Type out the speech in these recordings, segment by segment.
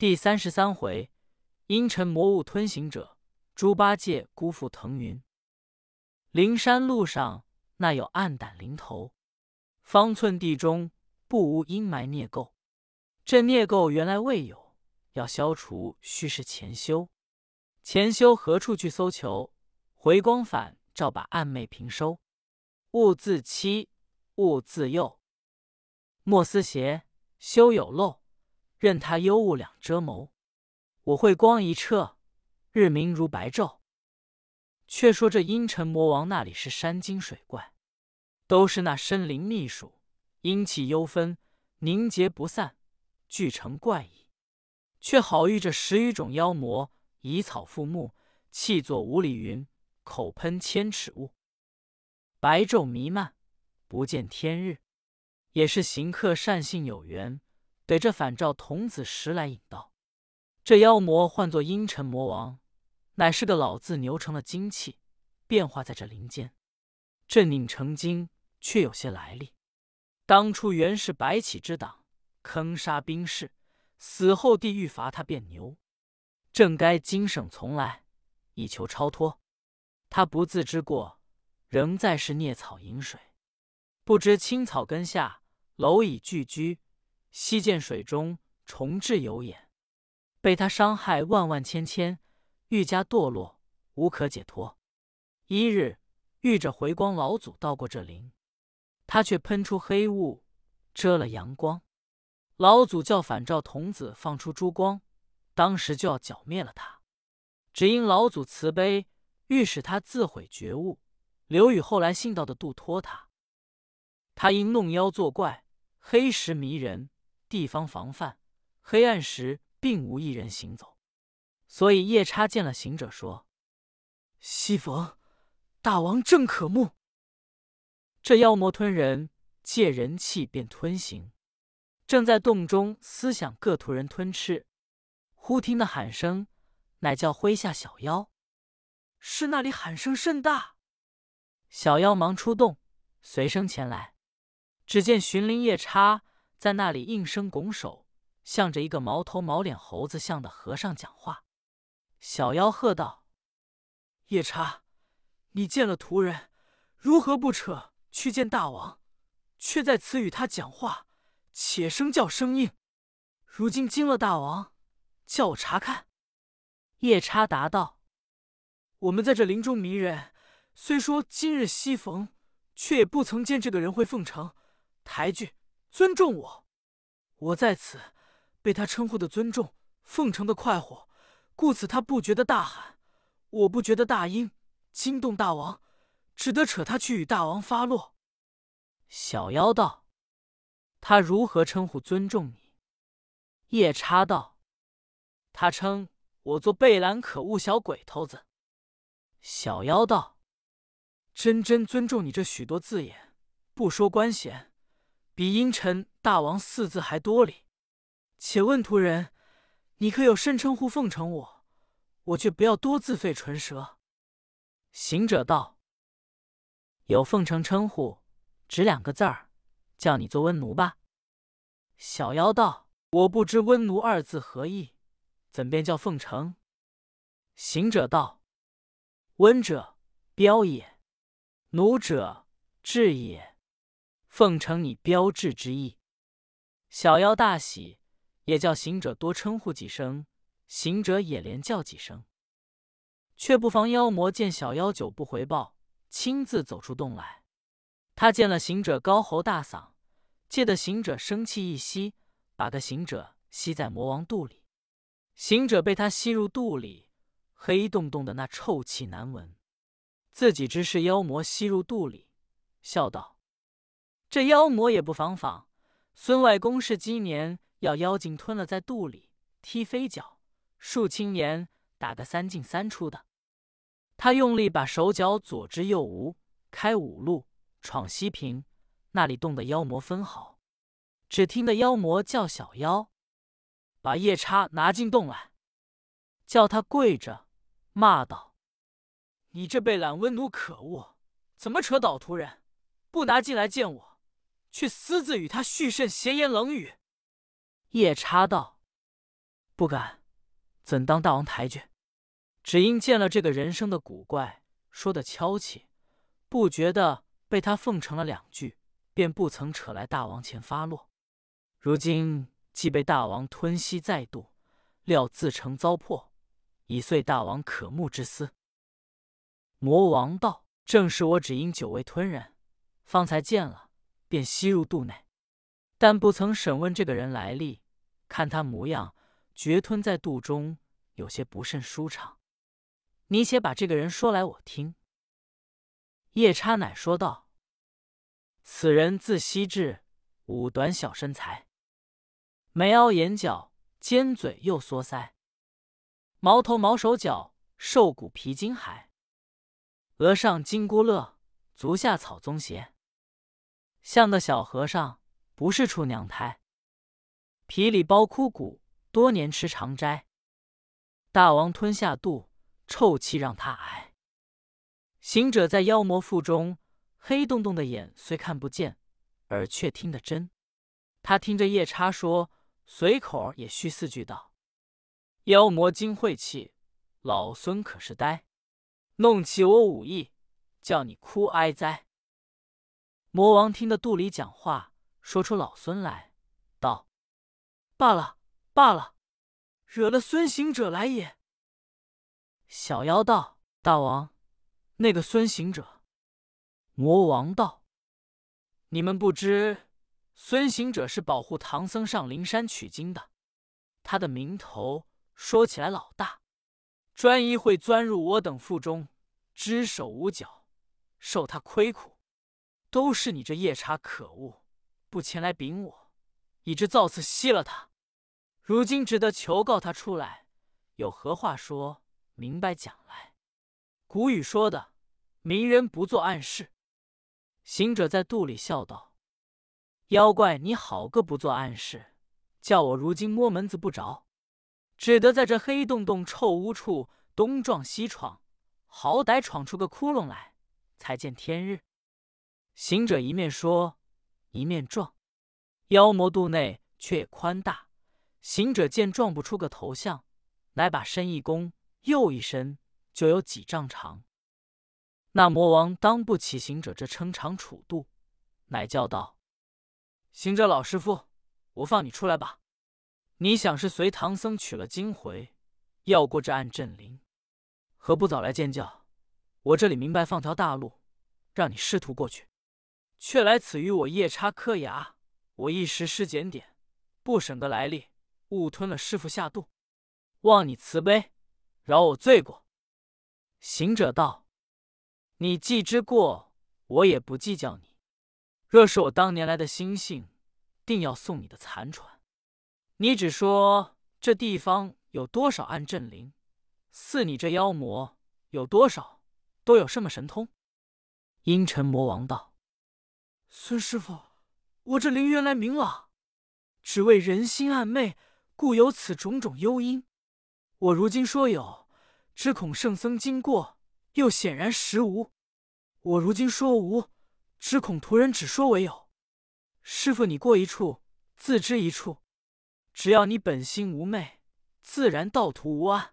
第三十三回，阴沉魔物吞行者，猪八戒辜负腾云。灵山路上那有暗胆灵头，方寸地中不无阴霾孽垢。这孽垢原来未有，要消除须是前修。前修何处去搜求？回光返照把暗昧平收。勿自欺，勿自诱，莫思邪，修有漏。任他幽雾两遮谋，我会光一彻，日明如白昼。却说这阴沉魔王那里是山精水怪，都是那深林秘术，阴气幽分，凝结不散，俱成怪异。却好遇着十余种妖魔，以草覆木，气作五里云，口喷千尺雾，白昼弥漫，不见天日。也是行客善信有缘。得这反照童子时来引道，这妖魔唤作阴沉魔王，乃是个老字牛成了精气，变化在这林间。这拧成精，却有些来历。当初原是白起之党，坑杀兵士，死后地狱罚他变牛，正该精省从来，以求超脱。他不自知过，仍在是啮草饮水，不知青草根下蝼蚁聚居。溪涧水中虫豸有眼，被他伤害万万千千，愈加堕落，无可解脱。一日遇着回光老祖到过这林，他却喷出黑雾，遮了阳光。老祖叫反照童子放出珠光，当时就要剿灭了他，只因老祖慈悲，欲使他自毁觉悟。刘宇后来信道的度脱他，他因弄妖作怪，黑石迷人。地方防范，黑暗时并无一人行走，所以夜叉见了行者，说：“西逢大王正可慕。”这妖魔吞人，借人气便吞行，正在洞中思想各图人吞吃，忽听那喊声，乃叫麾下小妖，是那里喊声甚大。小妖忙出洞，随声前来，只见巡灵夜叉。在那里应声拱手，向着一个毛头毛脸猴子像的和尚讲话。小妖喝道：“夜叉，你见了途人，如何不扯去见大王？却在此与他讲话，且声叫声应。如今惊了大王，叫我查看。”夜叉答道：“我们在这林中迷人，虽说今日西逢，却也不曾见这个人会奉承抬举。”尊重我，我在此被他称呼的尊重、奉承的快活，故此他不觉得大喊，我不觉得大应，惊动大王，只得扯他去与大王发落。小妖道：“他如何称呼尊重你？”夜叉道：“他称我做贝兰可恶小鬼头子。”小妖道：“真真尊重你这许多字眼，不说官衔。”比阴沉大王四字还多哩。且问徒人，你可有甚称呼奉承我？我却不要多自费唇舌。行者道：“有奉承称呼，只两个字儿，叫你做温奴吧。”小妖道：“我不知温奴二字何意，怎便叫奉承？”行者道：“温者标也，奴者志也。”奉承你标志之意，小妖大喜，也叫行者多称呼几声，行者也连叫几声。却不妨妖魔见小妖久不回报，亲自走出洞来。他见了行者高喉大嗓，借得行者生气一吸，把个行者吸在魔王肚里。行者被他吸入肚里，黑洞洞的那臭气难闻，自己知是妖魔吸入肚里，笑道。这妖魔也不防防，孙外公是今年要妖精吞了在肚里，踢飞脚，数青年打个三进三出的。他用力把手脚左支右无，开五路闯西平，那里冻得妖魔分毫。只听得妖魔叫小妖，把夜叉拿进洞来，叫他跪着，骂道：“你这被懒温奴可恶，怎么扯倒徒人，不拿进来见我？”却私自与他叙甚闲言冷语。夜叉道：“不敢，怎当大王抬举？只因见了这个人生的古怪，说的悄气，不觉得被他奉承了两句，便不曾扯来大王前发落。如今既被大王吞吸再度，料自成糟粕，已遂大王可慕之思。魔王道：“正是我只因久未吞人，方才见了，便吸入肚内，但不曾审问这个人来历。看他模样，绝吞在肚中，有些不甚舒畅。你且把这个人说来，我听。”夜叉乃说道：“此人字希至，五短小身材，眉凹眼角，尖嘴又缩腮，毛头毛手脚，瘦骨皮筋骸。”额上金箍勒，足下草棕鞋，像个小和尚，不是处娘胎。皮里包枯骨，多年吃长斋。大王吞下肚，臭气让他挨。行者在妖魔腹中，黑洞洞的眼虽看不见，耳却听得真。他听着夜叉说，随口也续四句道：“妖魔精晦气，老孙可是呆。”弄起我武艺，叫你哭哀哉！魔王听得肚里讲话，说出老孙来，道：“罢了，罢了，惹了孙行者来也。”小妖道：“大王，那个孙行者。”魔王道：“你们不知，孙行者是保护唐僧上灵山取经的，他的名头说起来老大。”专一会钻入我等腹中，只手无脚，受他亏苦，都是你这夜叉可恶，不前来禀我，以致造次吸了他。如今只得求告他出来，有何话说，明白讲来。古语说的，明人不做暗事。行者在肚里笑道：“妖怪，你好个不做暗事，叫我如今摸门子不着。”只得在这黑洞洞、臭污处东撞西闯，好歹闯出个窟窿来，才见天日。行者一面说，一面撞，妖魔肚内却也宽大。行者见撞不出个头像，乃把身一弓，又一伸，就有几丈长。那魔王当不起行者这撑长杵度，乃叫道：“行者老师傅，我放你出来吧。”你想是随唐僧取了经回，要过这暗阵灵，何不早来见教？我这里明白放条大路，让你师徒过去，却来此与我夜叉磕牙。我一时失检点，不审个来历，误吞了师傅下肚，望你慈悲，饶我罪过。行者道：“你既知过，我也不计较你。若是我当年来的心性，定要送你的残喘。”你只说这地方有多少暗阵灵，似你这妖魔有多少，都有什么神通？阴沉魔王道：“孙师傅，我这灵原来明朗，只为人心暗昧，故有此种种幽因。我如今说有，只恐圣僧经过，又显然实无。我如今说无，只恐途人只说为有。师傅，你过一处，自知一处。”只要你本心无昧，自然道途无碍。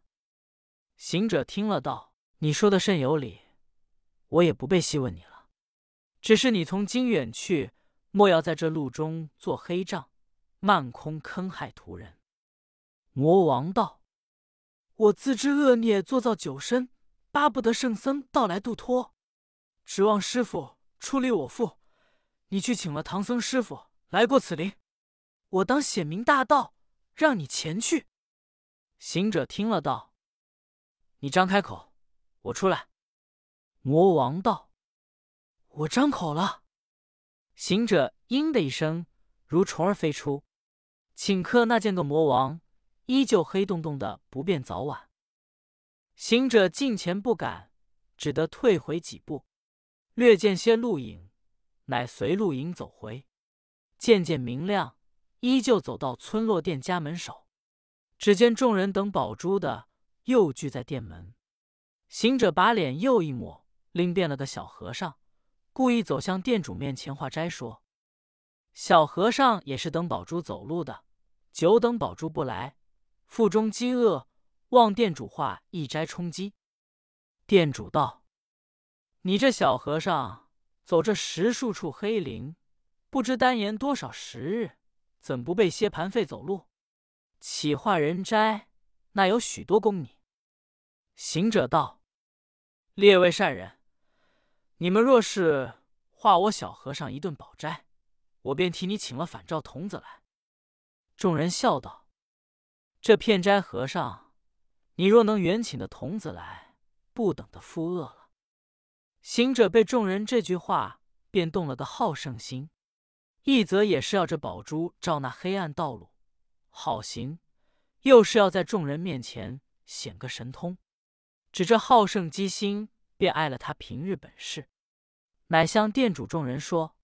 行者听了道：“你说的甚有理，我也不备细问你了。只是你从今远去，莫要在这路中做黑障，漫空坑害途人。”魔王道：“我自知恶孽作造久深，巴不得圣僧到来度脱，指望师傅出力我父。你去请了唐僧师傅来过此林，我当显明大道。”让你前去。行者听了道：“你张开口，我出来。”魔王道：“我张口了。”行者“应”的一声，如虫儿飞出。顷刻那见个魔王依旧黑洞洞的，不变早晚。行者近前不敢，只得退回几步，略见些路影，乃随路影走回，渐渐明亮。依旧走到村落店家门首，只见众人等宝珠的又聚在店门。行者把脸又一抹，拎变了个小和尚，故意走向店主面前化斋说：“小和尚也是等宝珠走路的，久等宝珠不来，腹中饥饿，望店主画一斋充饥。店主道：“你这小和尚走这十数处黑林，不知单言多少时日，怎不被歇盘费走路？岂画人斋，那有许多供你。”行者道：“列位善人，你们若是化我小和尚一顿饱斋，我便替你请了反照童子来。”众人笑道。这骗斋和尚，你若能援请的童子来，不等的负饿了。行者被众人这句话，便动了个好胜心，一则也是要这宝珠照那黑暗道路好行，又是要在众人面前显个神通。只这好胜机心，便碍了他平日本事，乃向店主众人说：“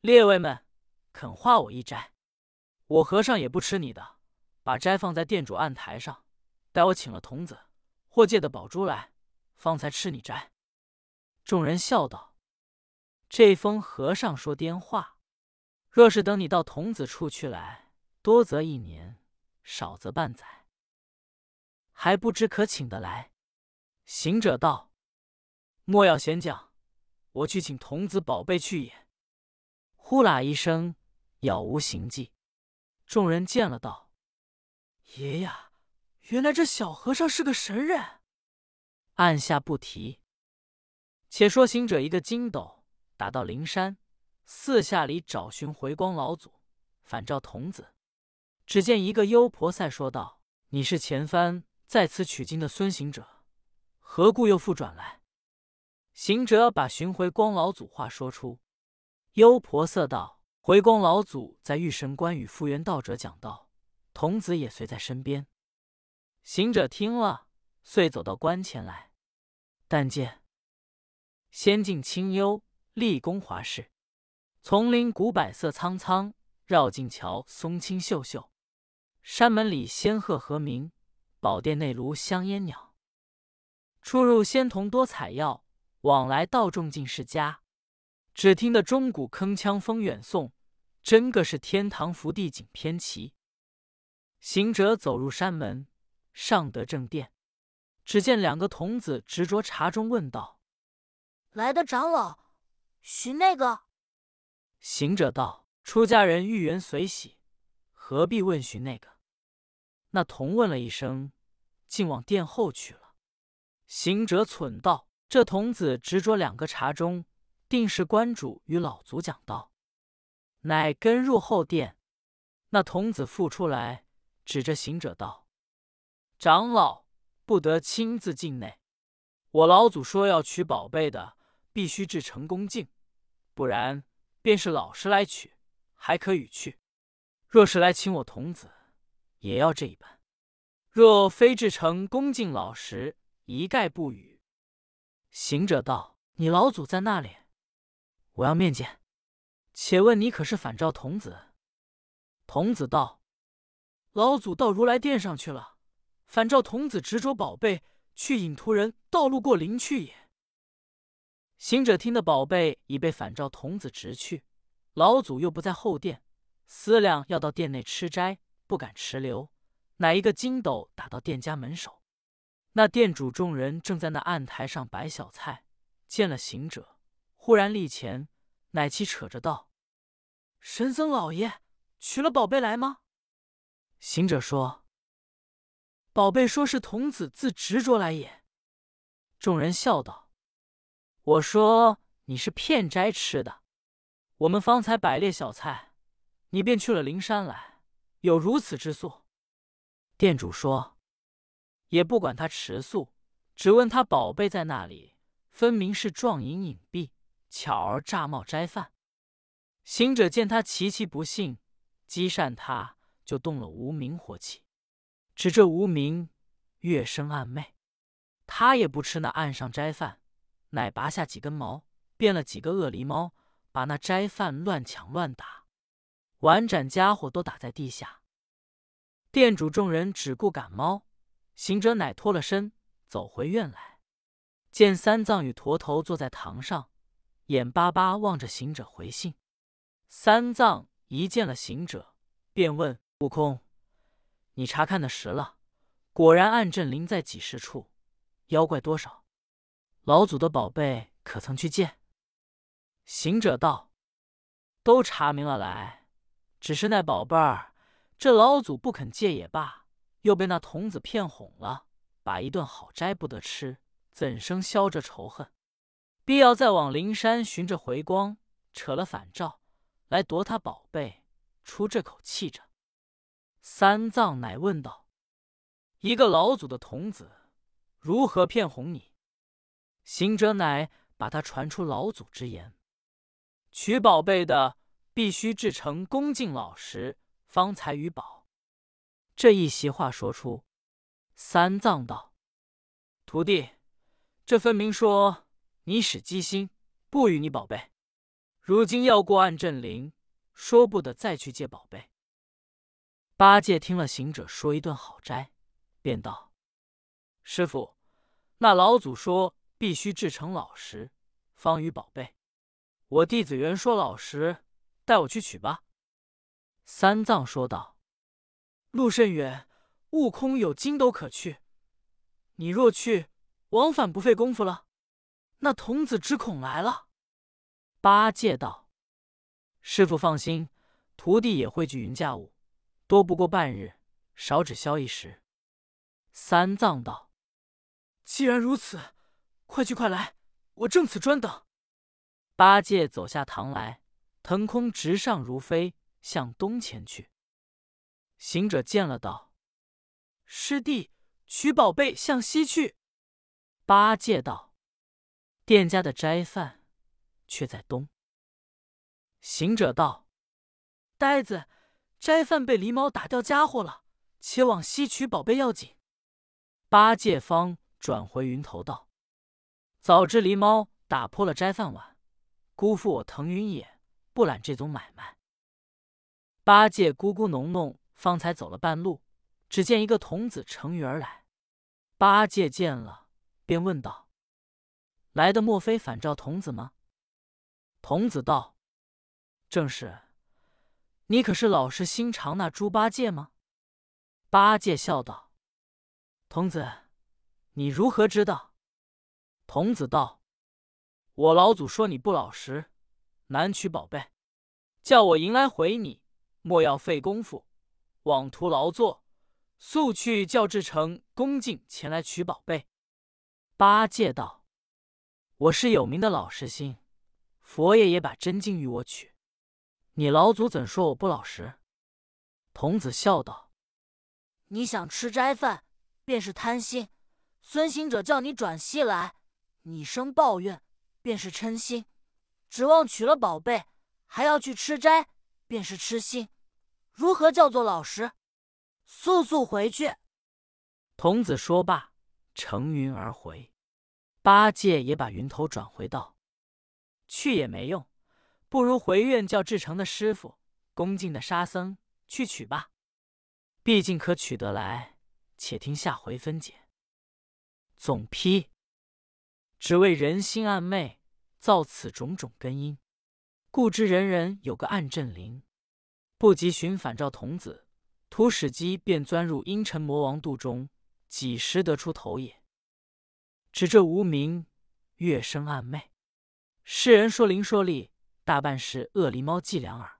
列位们，肯化我一斋，我和尚也不吃你的。”把斋放在店主案台上，待我请了童子或借的宝珠来，方才吃你斋。众人笑道：“这疯和尚说颠话。若是等你到童子处去来，多则一年，少则半载，还不知可请得来。”行者道：“莫要闲讲，我去请童子宝贝去也。”呼啦一声，杳无行迹。众人见了，道。爷呀，原来这小和尚是个神人。按下不提。且说行者一个筋斗打到灵山四下里找寻回光老祖，反照童子。只见一个幽婆塞说道：“你是前番在此取经的孙行者，何故又复转来？”行者把寻回光老祖话说出。优婆塞道：“回光老祖在玉神关与复原道者讲道。”童子也随在身边。行者听了，遂走到关前来。但见仙境清幽，立宫华饰，丛林古柏色苍苍，绕境桥松青秀秀。山门里仙鹤和鸣，宝殿内炉香烟袅。出入仙童多采药，往来道众尽是家。只听得钟鼓铿锵风远送，真个是天堂福地景偏奇。行者走入山门，上得正殿，只见两个童子执着茶盅，问道：“来的长老，寻那个？”行者道：“出家人遇缘随喜，何必问询那个？”那童问了一声，竟往殿后去了。行者忖道：“这童子执着两个茶盅，定是关主与老祖讲道。”乃跟入后殿。那童子复出来。指着行者道：“长老不得亲自进内。我老祖说要取宝贝的，必须至诚恭敬，不然便是老实来取，还可与去；若是来请我童子，也要这一般。若非至诚恭敬老实，一概不语。”行者道：“你老祖在那里？我要面见。且问你可是反照童子？”童子道。老祖到如来殿上去了，反照童子执着宝贝去引途人道路过林去也。行者听得宝贝已被反照童子执去，老祖又不在后殿，思量要到殿内吃斋，不敢迟留，乃一个筋斗打到店家门首。那店主众人正在那案台上摆小菜，见了行者，忽然立前，乃其扯着道：“神僧老爷取了宝贝来吗？”行者说：“宝贝说是童子自执着来也。”众人笑道：“我说你是骗斋吃的。我们方才摆列小菜，你便去了灵山来，有如此之素。”店主说：“也不管他吃素，只问他宝贝在那里，分明是撞银隐蔽，巧儿诈冒斋饭。”行者见他其其不信，积善他。就动了无名火气，指这无名越生暗昧，他也不吃那岸上斋饭，乃拔下几根毛，变了几个恶狸猫，把那斋饭乱抢乱打，碗盏家伙都打在地下。店主众人只顾赶猫，行者乃脱了身，走回院来，见三藏与驼头坐在堂上，眼巴巴望着行者回信。三藏一见了行者，便问。悟空，你查看的实了，果然暗阵灵在几十处，妖怪多少？老祖的宝贝可曾去见？”行者道：“都查明了来，只是那宝贝儿，这老祖不肯借也罢，又被那童子骗哄了，把一顿好斋不得吃，怎生消这仇恨？必要再往灵山寻着回光，扯了反照，来夺他宝贝，出这口气着。”三藏乃问道：“一个老祖的童子，如何骗哄你？”行者乃把他传出老祖之言。取宝贝的必须至诚恭敬老实，方才与宝。这一席话说出，三藏道：“徒弟，这分明说你使机心，不与你宝贝。如今要过暗阵灵，说不得再去借宝贝。”八戒听了行者说一顿好斋，便道：“师傅，那老祖说必须至诚老实，方与宝贝。”我弟子原说老实，带我去取吧。三藏说道：“路甚远，悟空有筋斗可去。你若去，往返不费功夫了。那童子只恐来了。”八戒道：“师傅放心，徒弟也会去云驾雾，多不过半日，少只消一时。”三藏道：“既然如此，快去快来，我正此专等。”八戒走下堂来，腾空直上如飞，向东前去。行者见了，道：“师弟，取宝贝向西去。”八戒道：“店家的斋饭却在东。”行者道：“呆子，斋饭被狸猫打掉家伙了，且往西取宝贝要紧。”八戒方转回云头道：“早知狸猫打破了斋饭碗。”辜负我腾云也不揽这种买卖。八戒咕咕哝哝，方才走了半路，只见一个童子乘云而来。八戒见了，便问道：“来的莫非反照童子吗？”童子道：“正是。你可是老实心肠那猪八戒吗？”八戒笑道：“童子，你如何知道？”童子道。我老祖说你不老实，难取宝贝，叫我迎来回你，莫要费功夫，枉徒劳作，速去叫志成恭敬前来取宝贝。八戒道：“我是有名的老实心，佛爷也把真经与我取，你老祖怎说我不老实？”童子笑道：“你想吃斋饭，便是贪心；孙行者叫你转西来，你生抱怨。”便是嗔心，指望取了宝贝，还要去吃斋，便是痴心。如何叫做老实？速速回去！童子说罢，乘云而回。八戒也把云头转回道：“去也没用，不如回院叫至诚的师傅、恭敬的沙僧去取吧。毕竟可取得来，且听下回分解。总批。只为人心暗昧，造此种种根因，故知人人有个暗阵灵，不及寻返照童子，徒使机便钻入阴沉魔王肚中，几时得出头也？只这无名，月生暗昧。世人说灵说力，大半是恶狸猫伎俩耳。